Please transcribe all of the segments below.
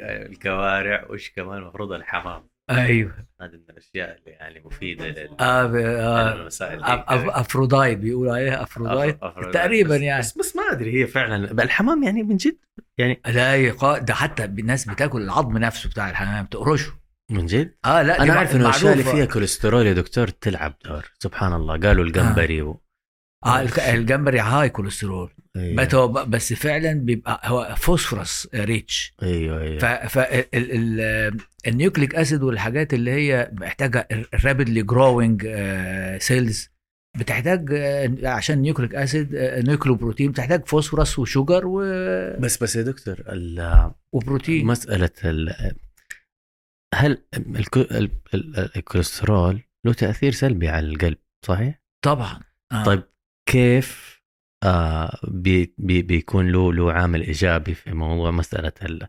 الكوارع وش كمان المفروض الحمام. أيوه. هذه من الأشياء اللي يعني مفيدة لل آه آه المسائل أف- aphrodite بيقولوا عليها aphrodite. تقريبا يعني. بس, بس ما أدري هي فعلا الحمام يعني من جد؟ يعني لا يقا... ده حتى الناس بتاكل العظم نفسه بتاع الحمام تقرشه. من جد؟ آه لا أنا عارف إنه الأشياء اللي. فيها كوليسترول يا دكتور تلعب دور. سبحان الله. قالوا الجمبري و... آه الجمبري high cholesterol. أيوه. بس هو ب- بس فعلا بيبقى هو phosphorus rich أيوه, أيوة. ف ال- ال- ال nucleic acid والحاجات اللي هي محتاجة rapidly growing cells بتحتاج آه، عشان nucleic acid nucleoprotein بتحتاج phosphorus و sugar و... بس بس يا دكتور ال- وبروتين. مسألة ال... هل الكو... ال... ال... الكوليسترول له تأثير سلبي على القلب صحيح؟ طبعا. آه. طيب كيف آه بي بي بيكون له له عامل إيجابي في موضوع مسألة ال-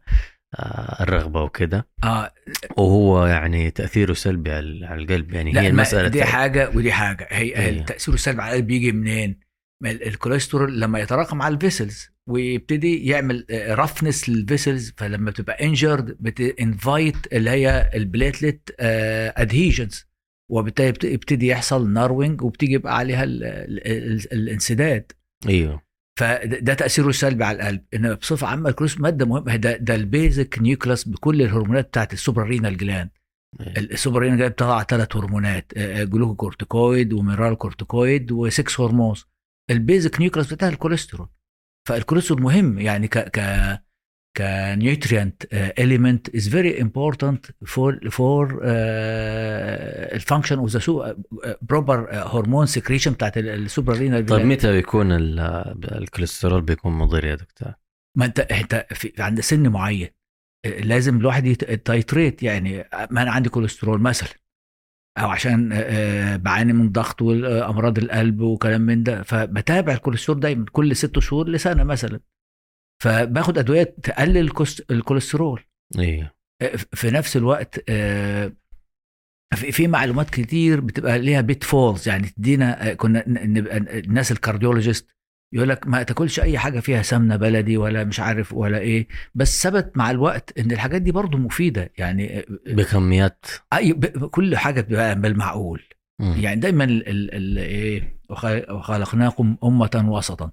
آه الرغبة وكده آه وهو يعني تأثيره سلبي على القلب يعني لا هي المسألة دي حاجة ودي حاجة هي أيوة. التاثير السلبي على القلب بيجي منين؟ الكوليسترول لما يتراكم على ال vessels ويبتدي يعمل roughness لل vessels فلما بتبقى injured بت invite اللي هي ال platelet adhesions وبالتالي يبت- يبتدي يحصل narrowing وبتيجي يبقى عليها ال ال ال الانسداد. أيوه. فده ده تأثيره السلبي على القلب. إن بصفة عامة الكوليسترول مادة مهمة. ده, ده ال basic nucleus بكل الهرمونات بتاعت ال suprarenal gland. أيوة. ال suprarenal دي بتطلع ثلاث هرمونات. آه، glucocorticoid و mineralocorticoid و sex hormones. ال basic nucleus بتاع الكوليسترول. فالكوليسترول مهم. يعني ك ك ك nutrient element is very important for for ال function of the proper hormone secretion بتاعت ال suprarenal طيب متى بيكون ال- الكوليسترول بيكون مضر يا دكتور؟ ما انت انت عند سن معين آه، لازم الواحد يت- يت titrate يعني آه، ما أنا عندي كوليسترول مثلا أو عشان آه، آه، بعاني من ضغط وامراض القلب وكلام من ده فبتابع الكوليسترول دايما كل ست شهور لسنة مثلا فباخد أدوية تقلل الكوليسترول. أيوه آه، في نفس الوقت آه، في معلومات كتير بتبقى ليها pitfalls يعني تدينا آه، كنا نبقى الناس ال cardiologist يقول لك ما تاكلش أي حاجة فيها سمنة بلدي ولا مش عارف ولا إيه بس ثبت مع الوقت إن الحاجات دي برضو مفيدة يعني بكميات. ب- كل حاجة بتبقى بالمعقول. يعني دايما ال ال ال إيه وخ- وخلقناكم أمة وسطا.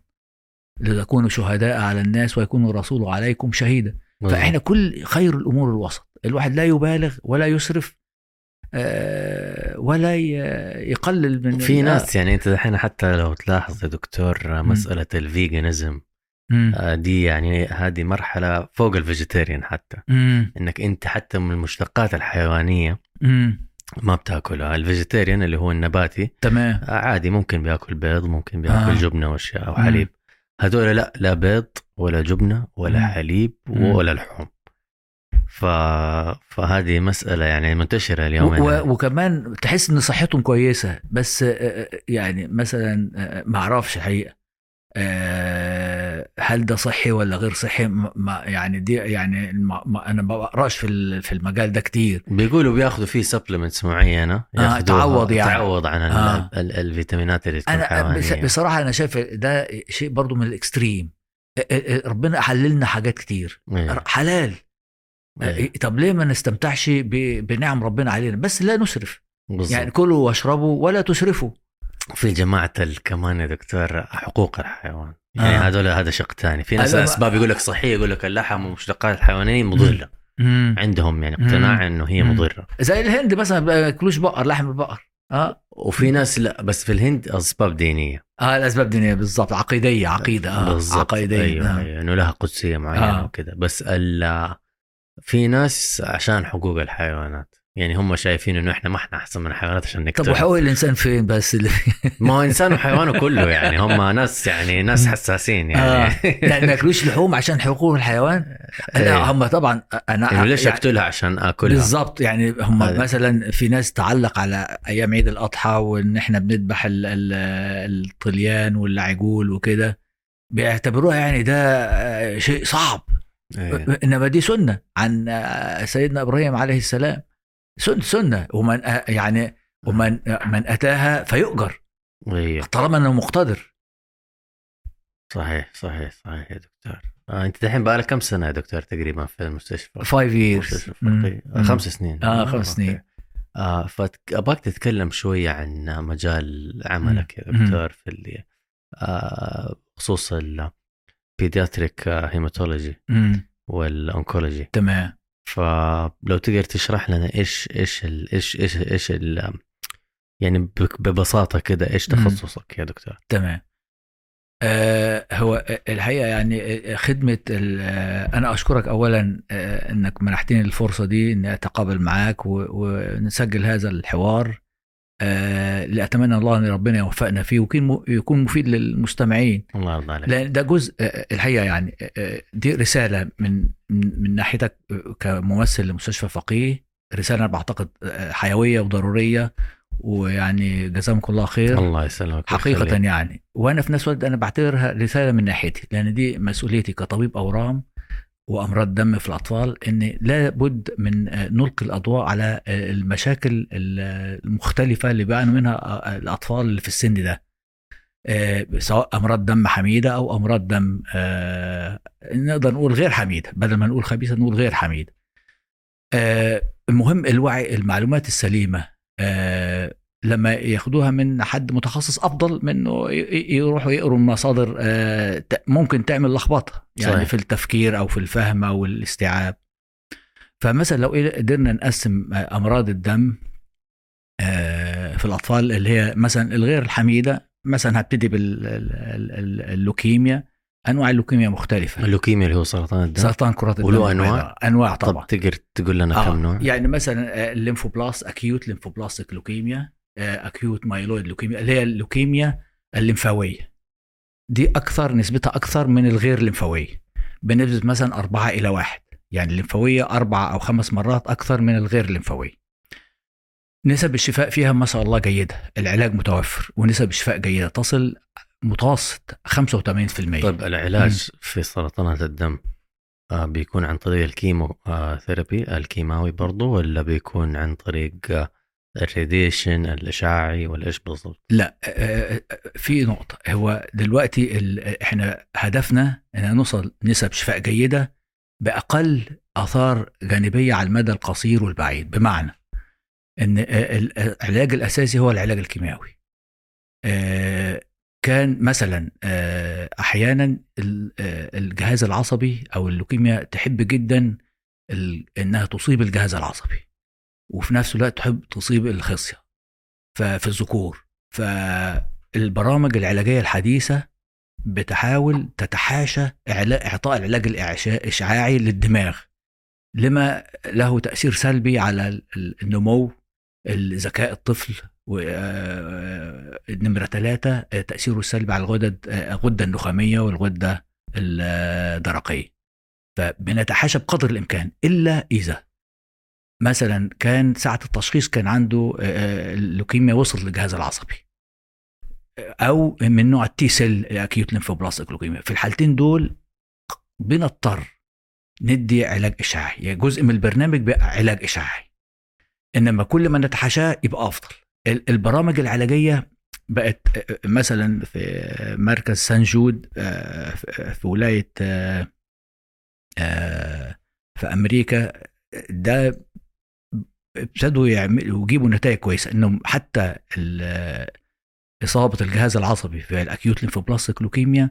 لتكونوا شهداء على الناس ويكون الرسول عليكم شهيدا بالضبط. فإحنا كل خير الأمور الوسط الواحد لا يبالغ ولا يسرف آه، ولا يقلل من في ال- ناس يعني أنت الحين حتى لو تلاحظ يا دكتور مسألة ال veganism. آه، دي يعني هذه مرحلة فوق ال vegetarian حتى مم. إنك أنت حتى من المشتقات الحيوانية مم. ما بتأكلها ال vegetarian اللي هو النباتي تمام آه، عادي ممكن بيأكل بيض ممكن بيأكل آه. آه. جبنة وأشياء أو مم. هذول لا لا بيض ولا جبنة ولا مم. حليب. ولا لحوم ف... فهذه مسألة يعني منتشرة اليوم و-. و- وكمان تحس إن صحتهم كويسة بس يعني مثلا ما أعرفش الحقيقة آه، هل ده صحي ولا غير صحي ما- يعني دي يعني ما أنا ما بقراش في في المجال ده كتير بيقولوا بياخذوا فيه سبلمنتس معينة ياخذوها تعوض يعني. تعوض عن. آه. ال... الفيتامينات اللي تكون أنا حيوانية بصراحة أنا شايف ده شيء برضو من الإكستريم آه، آه، آه، ربنا حللنا حاجات كتير إيه. حلال إيه. آه، طب ليه ما نستمتعش بنعم ربنا علينا بس لا نسرف بالضبط. يعني كلوا واشربوا ولا تسرفوا في جماعة كمان يا دكتور حقوق الحيوان. يعني آه. هذول هذا شق ثاني في ناس أسباب يقول لك صحيه يقول لك اللحم والمشتقات الحيوانيه مضرة. عندهم يعني اقتناع إنه هي مم. مضرة. زي الهند مثلا ما بقر لحم البقر آه. وفي ناس لا بس في الهند أسباب دينية. آه الأسباب دينية بالضبط. عقيدية عقيدة. آه بالضبط. عقيدية. أيوه, آه. أيوة. إنه لها قدسية معينة آه. آه. وكذا بس ال في ناس عشان حقوق الحيوانات. يعني هم شايفين إنه إحنا ما إحنا أحسن من الحيوانات عشان طب نقتل وحقوق الإنسان فين بس اللي ما هو إنسان وحيوانه كله يعني هم ناس يعني ناس حساسين يعني آه. يعني ما ياكلوش لحوم عشان حقوق الحيوان إيه. لا هم طبعا أنا انه ليش يعني أقتلها عشان أكلها بالظبط يعني هم هذا. مثلا في ناس تعلق على أيام عيد الأضحى وإن إحنا بنذبح ال- ال- الطليان والعجول وكده بيعتبروها يعني ده آه، شيء صعب إيه. إنما دي سنة عن آه، سيدنا إبراهيم عليه السلام سنه سنة. ومن آه، يعني ومن آه، من أتاها فيؤجر. أيوه. طالما أنه مقتدر. صحيح صحيح صحيح يا دكتور. آه أنت الحين بقالك كم سنة يا دكتور تقريبا في المستشفى؟ 5 years. آه،. خمس سنين. آه خمس okay. سنين آه فابغاك تتكلم شوية عن مجال عملك يا. دكتور في اللي آه خصوص ال pediatric hematology. وال oncology تمام. فلو تقدر تشرح لنا إيش إيش ال إيش إيش إيش ال يعني ببساطة كده إيش. تخصصك يا دكتور؟ تمام آه هو الحقيقة يعني خدمة أنا أشكرك اولا آه إنك منحتني الفرصة دي إني أتقابل معاك ونسجل هذا الحوار اللي اتمنى الله أن ربنا يوفقنا فيه ويكون يكون مفيد للمستمعين. الله يرضى عليك. لأن ده جزء آه، الحقيقة يعني آه، دي رسالة من من ناحيتك آه، كممثل لمستشفى فقيه. رسالة أنا بعتقد آه، حيوية وضرورية ويعني جزاكم الله خير. الله يسلمك حقيقة ويخليك. يعني. وأنا في نفس الوقت أنا بعتبرها رسالة من ناحيتي لأن دي مسؤوليتي كطبيب أورام. وأمراض دم في الأطفال إن لابد من آه، نلقي الأضواء على آه، المشاكل ال- المختلفة اللي بيعانوا منها آه، الأطفال اللي في السن ده. سواء أمراض دم حميدة أو أمراض دم نقدر نقول غير حميدة. بدل ما نقول خبيثة نقول غير حميدة. آه، المهم الوعي المعلومات السليمة. آه، لما ياخدوها من حد متخصص أفضل من انه ي- ي- يروحوا يقروا مصادر آه، ممكن تعمل لخبطة يعني صحيح. في التفكير أو في الفهم أو الاستيعاب فمثلا لو قدرنا نقسم آه، أمراض الدم آه، في الأطفال اللي هي مثلا الغير الحميدة مثلا هبتدي باللوكيميا أنواع اللوكيميا مختلفة اللوكيميا اللي هو سرطان الدم سرطان كرات الدم وله أنواع؟ البيضاء. أنواع طبعا طب تقدر تقول لنا آه، كم نوع؟ يعني مثلا ال lymphoblast acute lymphoblastic leukemia acute myeloid leukemia اللي هي اللوكيميا الليمفاوية. دي أكثر نسبتها أكثر من الغير ليمفاوية. بنسبة مثلا أربعة إلى واحد. يعني الليمفاوية أربعة أو خمس مرات أكثر من الغير ليمفاوية. نسب الشفاء فيها ما شاء الله جيدة. العلاج متوفر ونسب الشفاء جيدة. تصل متوسط 85% طيب العلاج في سرطانات الدم آه بيكون عن طريق ال chemo آه therapy الكيماوي برضو ولا بيكون عن طريق آه الراديشن الإشعاعي ولا إيش بالضبط؟ لا آه، آه، في نقطة. هو دلوقتي إحنا هدفنا إن نوصل نسب شفاء جيدة بأقل آثار جانبية على المدى القصير والبعيد. بمعنى إن آه، ال- العلاج الأساسي هو العلاج الكيميائي آه، كان مثلا آه، أحيانا ال- آه، الجهاز العصبي أو اللوكيميا تحب جدا إنها تصيب الجهاز العصبي. وفي نفس الوقت تحب تصيب الخصية. ففي الذكور. فالبرامج العلاجية الحديثة بتحاول تتحاشى إعطاء العلاج الإشعاعي للدماغ. لما له تأثير سلبي على ال- ال- النمو ذكاء الطفل ونمرة ثلاثة آه، تأثيره السلبي على الغدد آه، الغدة النخامية والغدة الدرقية. فبنتحاشى بقدر الإمكان إلا إذا. مثلا كان ساعة التشخيص كان عنده آه، اللوكيميا وصلت للجهاز العصبي. أو من نوع ال T-cell acute lymphoblastic leukemia في الحالتين دول بنضطر ندي علاج إشعاعي. يعني جزء من البرنامج بقى علاج إشعاعي. إنما كل ما نتحاشاه يبقى أفضل. ال- البرامج العلاجية بقت آه، مثلا في مركز سان جود آه، في ولاية آه، آه، في أمريكا ده ابتدوا يعملوا يجيبوا نتائج كويسة إنهم حتى إصابة الجهاز العصبي في ال acute lymphoblastic leukemia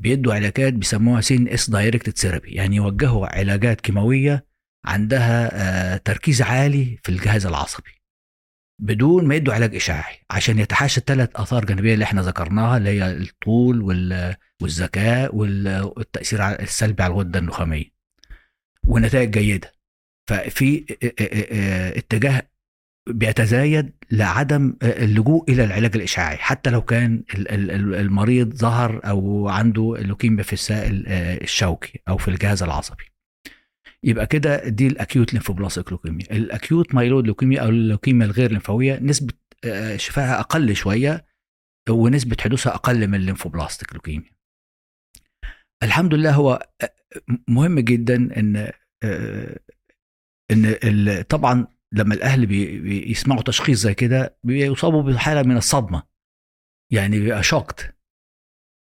بيدوا علاجات بيسموها CNS directed therapy يعني يوجهوا علاجات كيماوية عندها آه، تركيز عالي في الجهاز العصبي. بدون ما يدوا علاج إشعاعي عشان يتحاشى الثلاث آثار جانبيه اللي إحنا ذكرناها اللي هي الطول وال- والذكاء وال- والتأثير السلبي على الغدة النخامية. ونتائج جيدة. ففي آه، آه، آه، اتجاه بيتزايد لعدم اللجوء إلى العلاج الإشعاعي حتى لو كان ال- ال- ال- المريض ظهر أو عنده لوكيميا في السائل الشوكي أو في الجهاز العصبي. يبقى كده دي ال acute lymphoblastic leukemia ال acute myeloid leukemia أو اللوكيميا الغير ليمفاوية نسبة شفائها أقل شوية ونسبة حدوثها أقل من ال lymphoblastic leukemia الحمد لله هو مهم جدا إن إن ال- طبعا لما الأهل بي- بيسمعوا تشخيص زي كده بيصابوا بحالة من الصدمة يعني بيبقى shocked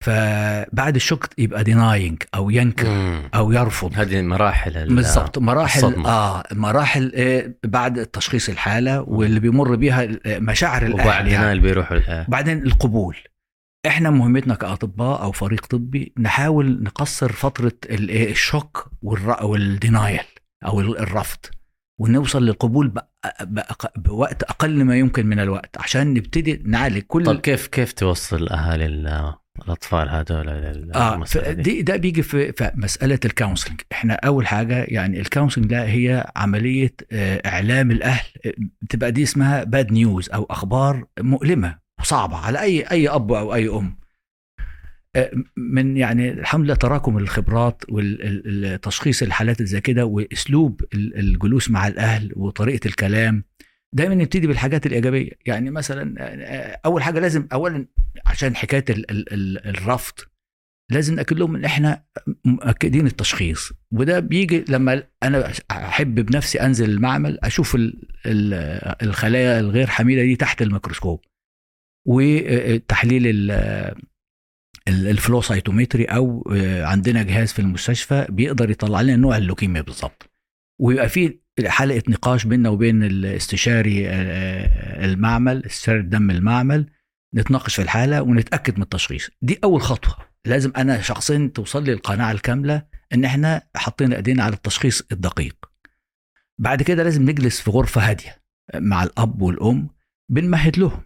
فبعد ال shock يبقى denying أو ينكر مم. أو يرفض. هذه مراحل ال- بالضبط. مراحل الصدمة. آه. مراحل آه بعد تشخيص الحالة واللي بيمر بيها مشاعر الأهل وبعد يعني. هنا بيروحوا الحياة بعدين القبول. إحنا مهمتنا كأطباء أو فريق طبي نحاول نقصر فترة إيه؟ ال shock وال denial أو ال- الرفض. ونوصل للقبول بوقت أقل ما يمكن من الوقت عشان نبتدي نعالج كل طيب كيف كيف توصل أهالي ال- الأطفال هذول آه دي؟ ده بيجي في, في مسألة ال counseling إحنا أول حاجة يعني ال counseling ده هي عملية آه، إعلام الأهل. بتبقى دي اسمها bad news أو أخبار مؤلمة وصعبة على اي أي أب أو أي أم. من يعني الحمد لله تراكم الخبرات والتشخيص الحالات زي كده وأسلوب ال- الجلوس مع الأهل وطريقة الكلام دايما نبتدي بالحاجات الإيجابية. يعني مثلا آه، أول حاجة لازم اولا عشان حكاية ال ال ال الرفض لازم نأكد لهم إن إحنا مؤكدين التشخيص. وده بيجي لما أنا أحب بنفسي أنزل المعمل أشوف ال- ال- الخلايا الغير حميدة دي تحت الميكروسكوب وتحليل ال flow cytometry أو عندنا جهاز في المستشفى بيقدر يطلع لنا نوع اللوكيميا بالظبط ويبقى في حلقة نقاش بيننا وبين الاستشاري آه، المعمل استشاري الدم المعمل نتناقش في الحالة ونتأكد من التشخيص. دي أول خطوة. لازم أنا شخصيا توصل لي القناعة الكاملة إن إحنا حاطين إيدينا على التشخيص الدقيق. بعد كده لازم نجلس في غرفة هادية مع الأب والأم بنمهد لهم.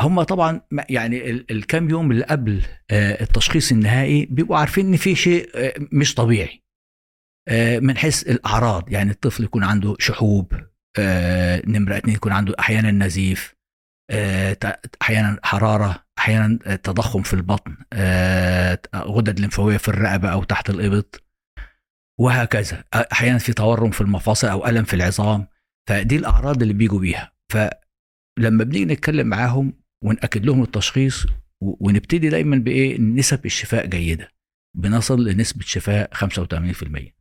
هم طبعا يعني ال- الكام يوم اللي قبل آه، التشخيص النهائي بيبقوا عارفين إن في شيء آه، مش طبيعي. آه، من حيث الأعراض يعني الطفل يكون عنده شحوب نمرة اتنين يكون عنده أحيانا نزيف أحيانا حرارة أحيانا تضخم في البطن غدد لمفاويه في الرقبة أو تحت الإبط وهكذا. أحيانا في تورم في المفاصل أو ألم في العظام. فدي الأعراض اللي بيجوا بيها. فلما بنيجي نتكلم معاهم ونأكد لهم التشخيص ونبتدي دايما بإيه؟ نسب الشفاء جيدة. بنصل لنسبة شفاء 85%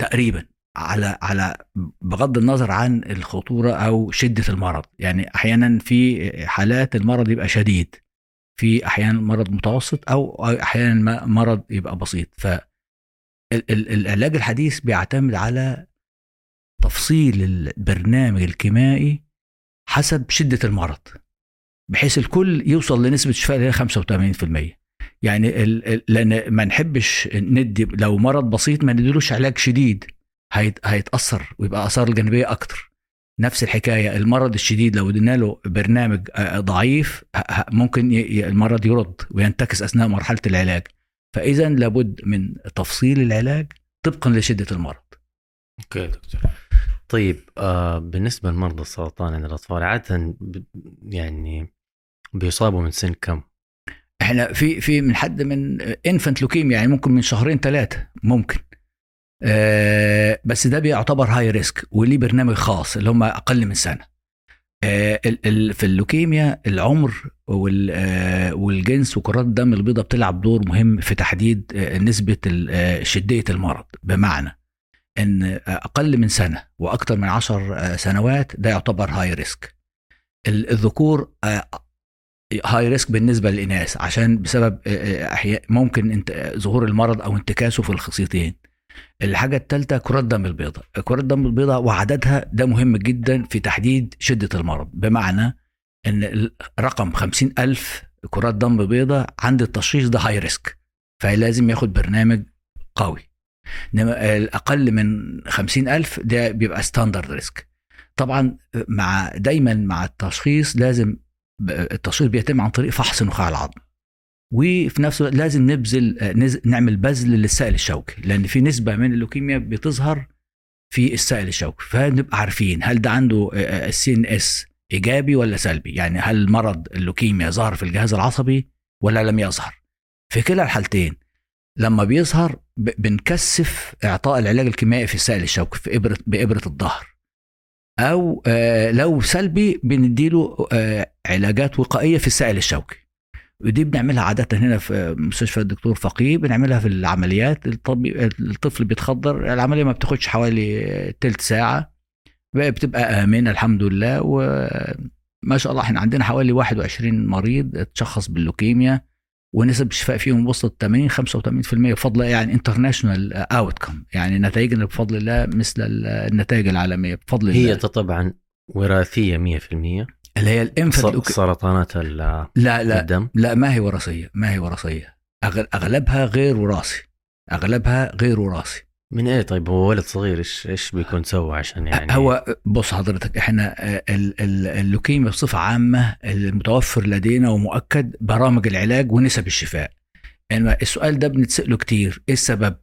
تقريبا على على بغض النظر عن الخطورة أو شدة المرض. يعني أحيانا في حالات المرض يبقى شديد. في أحيانا مرض متوسط أو أحيانا مرض يبقى بسيط. ف ال- ال- العلاج الحديث بيعتمد على تفصيل البرنامج الكيميائي حسب شدة المرض. بحيث الكل يوصل لنسبة شفاء اللي هي 85% يعني ال- لأن ما نحبش ندي لو مرض بسيط ما نديلوش علاج شديد هيت هيتأثر ويبقى آثار الجانبية أكتر. نفس الحكاية المرض الشديد لو ادينا له برنامج آه، ضعيف ه- ه- ممكن المرض يرد وينتكس أثناء مرحلة العلاج. فإذا لابد من تفصيل العلاج طبقا لشدة المرض. okay دكتور. طيب آه بالنسبة لمرضى السرطان عند الأطفال عادة يعني بيصابوا من سن كم؟ إحنا في في من حد من infant leukemia يعني ممكن من شهرين ثلاثة ممكن. آه بس ده بيعتبر high risk وليه برنامج خاص اللي هم أقل من سنة. آه في اللوكيميا العمر آه، والجنس وكرات الدم البيضاء بتلعب دور مهم في تحديد آه، نسبة آه، شدة المرض. بمعنى إن أقل من سنة وأكثر من عشر سنوات ده يعتبر high risk ال- الذكور high risk بالنسبة للإناث عشان بسبب آه، آه، أحياء ممكن انت ظهور المرض أو انتكاسه في الخصيتين. الحاجة الثالثه كرات الدم البيضاء كرات الدم البيضاء وعددها ده مهم جدا في تحديد شدة المرض بمعنى إن رقم خمسين ألف كرات دم بيضاء عند التشخيص ده high risk فلازم ياخد برنامج قوي. إنما الأقل من خمسين ألف ده بيبقى standard risk طبعا مع دايما مع التشخيص لازم التشخيص بيتم عن طريق فحص نخاع العظم. وفي نفس الوقت لازم نبذل آه، نعمل بذل للسائل الشوكي لأن في نسبة من اللوكيميا بتظهر في السائل الشوكي فنبقى عارفين هل ده عنده ال CNS إيجابي ولا سلبي؟ يعني هل مرض اللوكيميا ظهر في الجهاز العصبي ولا لم يظهر؟ في كلا الحالتين لما بيظهر بنكثف إعطاء العلاج الكيميائي في السائل الشوكي في ابره بإبرة الظهر. أو آه، لو سلبي بنديله آه، علاجات وقائية في السائل الشوكي ودي بنعملها عادة هنا في مستشفى الدكتور فقيه بنعملها في العمليات. الطفل بيتخدر العملية ما بتاخدش حوالي تلت ساعة بتبقى آمنة الحمد لله وما شاء الله إحنا عندنا حوالي 21 مريض اتشخص باللوكيميا ونسب الشفاء فيهم وصلت 80 85% بفضل يعني international outcome يعني نتائجنا بفضل الله مثل النتائج العالمية بفضل هي الله. طبعا وراثية 100% اللي هي ال infant سرطانات لا لا الدم. لا ما هي وراثية ما هي وراثية. أغلبها غير وراثي. أغلبها غير وراثي. من إيه طيب؟ هو ولد صغير إيش إيش بيكون سوى عشان يعني؟ هو بص حضرتك إحنا ال- ال- اللوكيميا بصفة عامة المتوفر لدينا ومؤكد برامج العلاج ونسب الشفاء. يعني السؤال ده بنتسأله كتير إيه السبب؟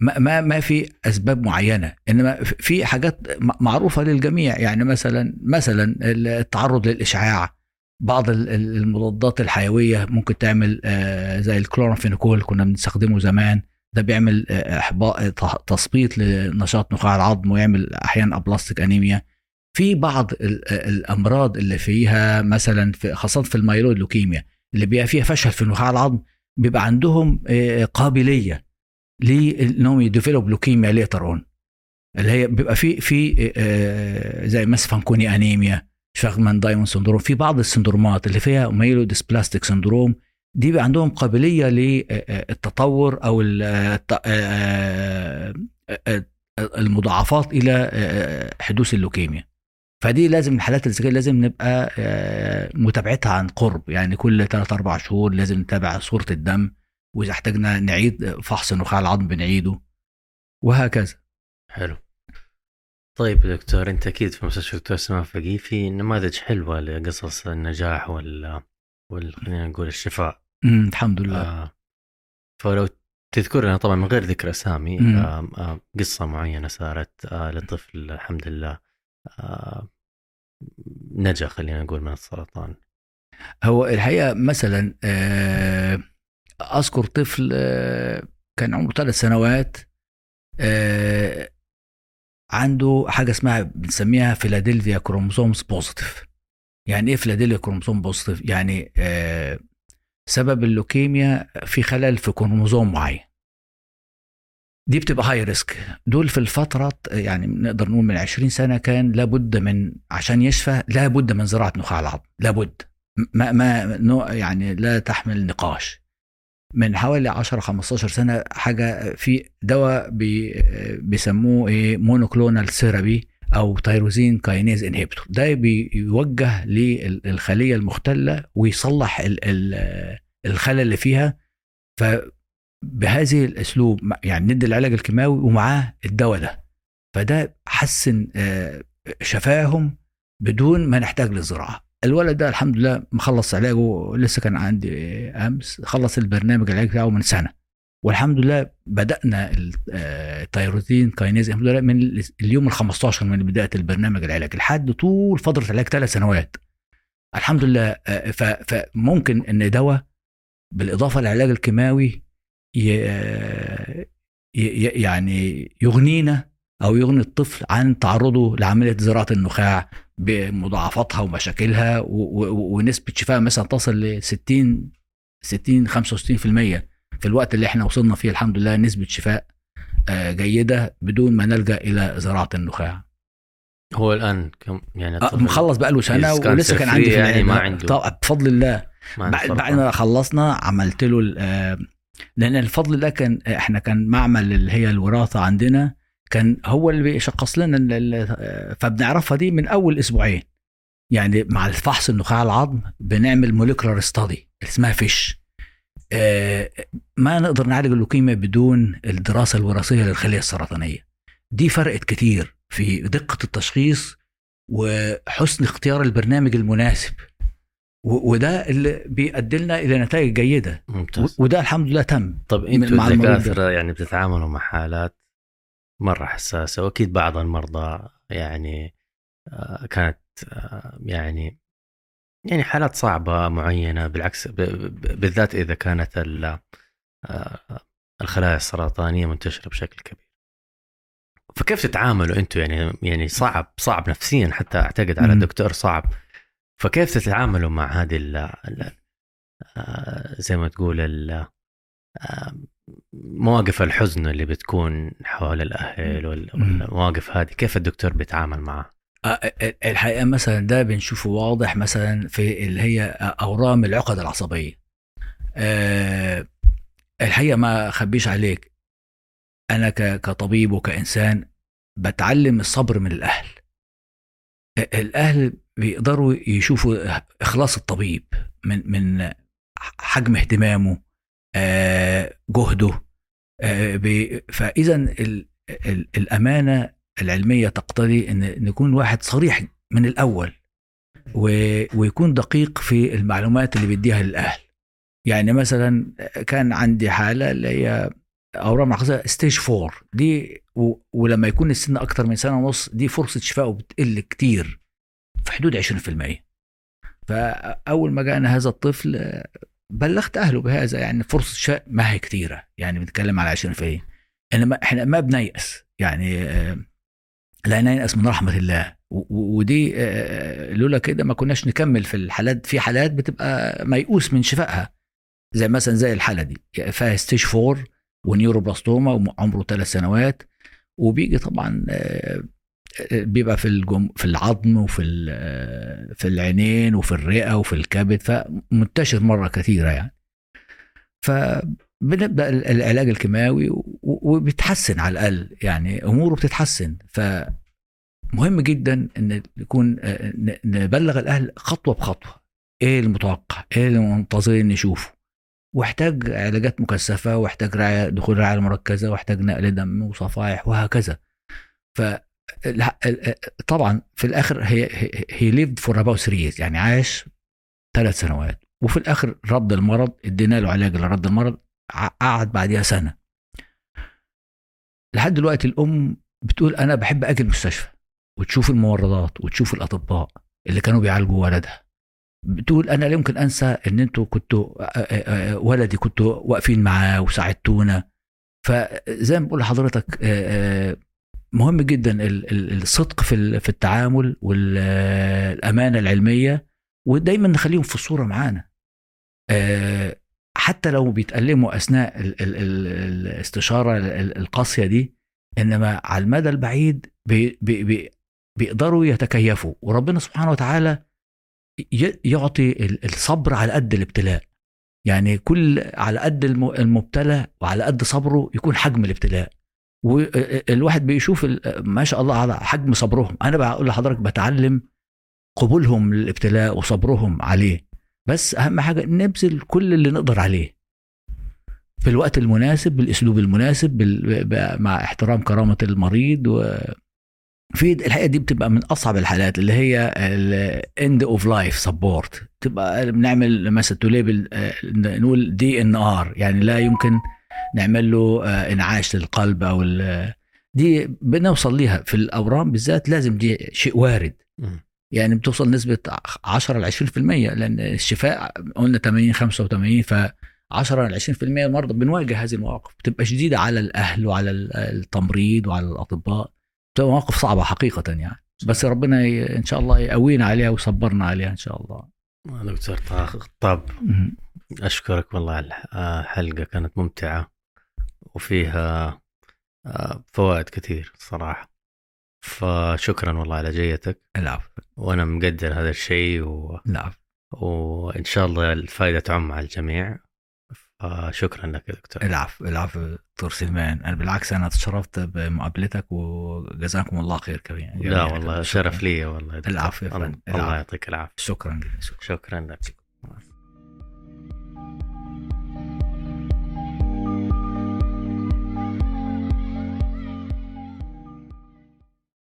ما ما ما في أسباب معينة إنما في حاجات معروفة للجميع يعني مثلا مثلا التعرض للإشعاع بعض ال- ال- المضادات الحيوية ممكن تعمل آه، زي الكلورامفينيكول كنا بنستخدمه زمان. ده بيعمل آه، احباط ت- تثبيط لنشاط نخاع العظم ويعمل أحيانا aplastic anemia. في بعض ال- الأمراض اللي فيها مثلا في خاصة في ال myeloid leukemia اللي بيبقى فيها فشل في نخاع العظم بيبقى عندهم آه، قابلية لإنهم ي develop leukemia later on. اللي هي بيبقى في في آه، زي مثلا Fanconi anemia Shwachman Diamond syndrome في بعض ال syndromes ات اللي فيها myelodysplastic syndrome دي بيبقى عندهم قابلية للتطور أو المضاعفات إلى حدوث اللوكيميا. فدي لازم الحالات كده لازم نبقى متابعتها عن قرب. يعني كل 3 4 شهور لازم نتابع صورة الدم وإذا احتاجنا نعيد فحص نخاع العظم بنعيده وهكذا. حلو. طيب دكتور أنت أكيد في مستشفى دكتور سلمان فقيه في نماذج حلوة لقصص النجاح وال خلينا نقول الشفاء. الحمد لله. آه فلو تذكر لنا طبعا من غير ذكر أسامي. آه آه قصة معينة صارت آه لطفل الحمد لله. آه نجا خلينا نقول من السرطان. هو الحقيقة مثلا آه، أذكر طفل آه، كان عمره ثلاث سنوات آه، عنده حاجة اسمها بنسميها Philadelphia chromosomes positive. يعني إيه Philadelphia chromosome positive؟ يعني آه، سبب اللوكيميا في خلل في كروموسوم معين. دي بتبقى high risk دول في الفترة يعني نقدر نقول من 20 سنة كان لابد من عشان يشفى لابد من زراعة نخاع العظم. لابد. ما ما يعني لا تحمل نقاش. من حوالي 10 15 سنة حاجة في دواء بي بيسموه إيه؟ monoclonal therapy أو tyrosine kinase inhibitor ده بيوجه للخلية المختلة ويصلح ال- ال- الخلل اللي فيها. فبهذه الأسلوب يعني ندي العلاج الكيماوي ومعاه الدواء ده. فده حسن آه، شفاهم بدون ما نحتاج للزراعة. الولد ده الحمد لله مخلص علاجه لسه كان عندي أمس خلص البرنامج العلاج بتاعه من سنة. والحمد لله بدأنا ال- آه، كاينيز الحمد لله من ال- اليوم ال 15 من بداية البرنامج العلاج. لحد طول فترة العلاج ثلاث سنوات. الحمد لله آه، فممكن إن دواء بالإضافة للعلاج الكيماوي آه، يعني يغنينا أو يغني الطفل عن تعرضه لعملية زراعة النخاع بمضاعفاتها ومشاكلها ونسبة شفاء مثلا تصل ل 60 60 65% في الوقت اللي إحنا وصلنا فيه الحمد لله نسبة شفاء آه، جيدة بدون ما نلجأ إلى زراعة النخاع هو الآن كم يعني آه، مخلص بقى له سنه ولسه كان عندي في يعني ما. عنده. طبعا بفضل الله ما بعد عنده بعد. ما خلصنا عملت له آه، لأن الفضل ده كان إحنا كان معمل اللي هي الوراثة عندنا كان هو اللي بيشخص لنا فبنعرفها دي من أول أسبوعين يعني مع الفحص النخاع العظم بنعمل موليكولار ستادي اسمها فيش ما نقدر نعالج اللوكيميا بدون الدراسة الوراثية للخلية السرطانية. دي فرقت كتير في دقة التشخيص وحسن اختيار البرنامج المناسب. وده اللي بيؤدي لنا إلى نتائج جيدة. ممتاز. وده الحمد لله تم. طب مع ده. الدكاترة يعني بتتعاملوا مع حالات مرة حساسة وأكيد بعض المرضى يعني آه، كانت آه، يعني يعني حالات صعبة معينة بالعكس بالذات إذا كانت آه، الخلايا السرطانية منتشرة بشكل كبير. فكيف تتعاملوا أنتم يعني يعني صعب صعب نفسيا حتى أعتقد على. الدكتور صعب فكيف تتعاملوا مع هذه ال آه، زي ما تقول ال- آه، مواقف الحزن اللي بتكون حول الأهل. والمواقف هذه كيف الدكتور بيتعامل معها؟ آه، آه، الحقيقة مثلا ده بنشوفه واضح مثلا في اللي هي أورام العقد العصبية. آه، الحقيقة ما أخبيش عليك. أنا كطبيب وكإنسان بتعلم الصبر من الأهل. الأهل بيقدروا يشوفوا إخلاص الطبيب من من حجم اهتمامه آه، جهده آه، فاذا ال- ال- الأمانة العلمية تقتضي إن نكون واحد صريح من الأول ويكون دقيق في المعلومات اللي بيديها للأهل. يعني مثلا كان عندي حالة اللي هي أورام معقده ستيج 4 دي و... ولما يكون السن أكتر من سنة ونص دي فرصة شفائه بتقل كتير في حدود 20% فأول ما جاءنا هذا الطفل بلغت أهله بهذا يعني فرصة شفاء ما هي كتيرة. يعني بنتكلم على 20% إنما إحنا ما بنيأس. يعني لا نيأس من رحمة الله. ودي لولا كده ما كناش نكمل في الحالات في حالات بتبقى ميؤوس من شفائها. زي مثلا زي الحالة دي. فيها stage 4 و neuroblastoma وعمره ثلاث سنوات. وبيجي طبعا بيبقى في الجم في العظم وفي ال- في العينين وفي الرئة وفي الكبد. فمنتشر مرة كثيرة يعني. فبنبدأ ال- العلاج الكيماوي وبيتحسن على الأقل يعني أموره بتتحسن. فمهم جدا إن يكون نبلغ الأهل خطوة بخطوة. إيه المتوقع؟ إيه اللي منتظرين نشوفه؟ واحتاج علاجات مكثفة واحتاج رعاية دخول رعاية مركزة واحتاج نقل دم وصفائح وهكذا. ف طبعا في الآخر هي هي lived for about 3 يعني عاش ثلاث سنوات. وفي الآخر رد المرض ادينا له علاج لرد المرض قعد بعديها سنة. لحد دلوقتي الأم بتقول أنا بحب أجي المستشفى وتشوف الممرضات وتشوف الأطباء اللي كانوا بيعالجوا ولدها بتقول أنا لا يمكن أنسى إن أنتوا كنتوا ولدي كنتوا واقفين معاه وساعدتونا. فزي ما بقول لحضرتك مهم جدا ال- ال- الصدق في في التعامل والامانه العلمية ودايما نخليهم في الصورة معانا. حتى لو بيتألموا أثناء ال- ال- ال- الاستشارة ال- ال- القاسية دي إنما على المدى البعيد بي بي بي بيقدروا يتكيفوا. وربنا سبحانه وتعالى يعطي ال- الصبر على قد الابتلاء. يعني كل على قد الم- المبتلى وعلى قد صبره يكون حجم الابتلاء. والواحد بيشوف ما شاء الله على حجم صبرهم. أنا بقول لحضرتك بتعلم قبولهم للابتلاء وصبرهم عليه. بس أهم حاجة نبذل كل اللي نقدر عليه في الوقت المناسب بالأسلوب المناسب بال... مع احترام كرامة المريض وفي الحقيقة دي بتبقى من أصعب الحالات اللي هي ال end of life support تبقى بنعمل مثلا توليبل نقول DNR يعني لا يمكن نعمل له آه، إنعاش للقلب أو دي بنوصل ليها في الأورام بالذات لازم دي شيء وارد. يعني بتوصل نسبة 10 ل 20% لأن الشفاء قلنا 80 85 ف 10 ل 20% المرضى بنواجه هذه المواقف. بتبقى شديدة على الأهل وعلى ال- التمريض وعلى الأطباء. بتبقى مواقف صعبة حقيقة يعني. بس ربنا ي- إن شاء الله يقوينا عليها ويصبرنا عليها إن شاء الله. دكتور طاب مم. أشكرك والله على الح- آه، الحلقة كانت ممتعة وفيها آه، فوائد كثير صراحة. فشكرا والله على جيتك. العفو. وأنا مقدر هذا الشيء و... العفو. وإن شاء الله الفائدة تعم على الجميع. فشكرا لك يا دكتور. العفو العفو دكتور سلمان أنا بالعكس أنا تشرفت بمقابلتك وجزاكم الله خير كمان لا والله شرف لي والله. العفو. الله. يعطيك جدا شكرا. شكرا لك.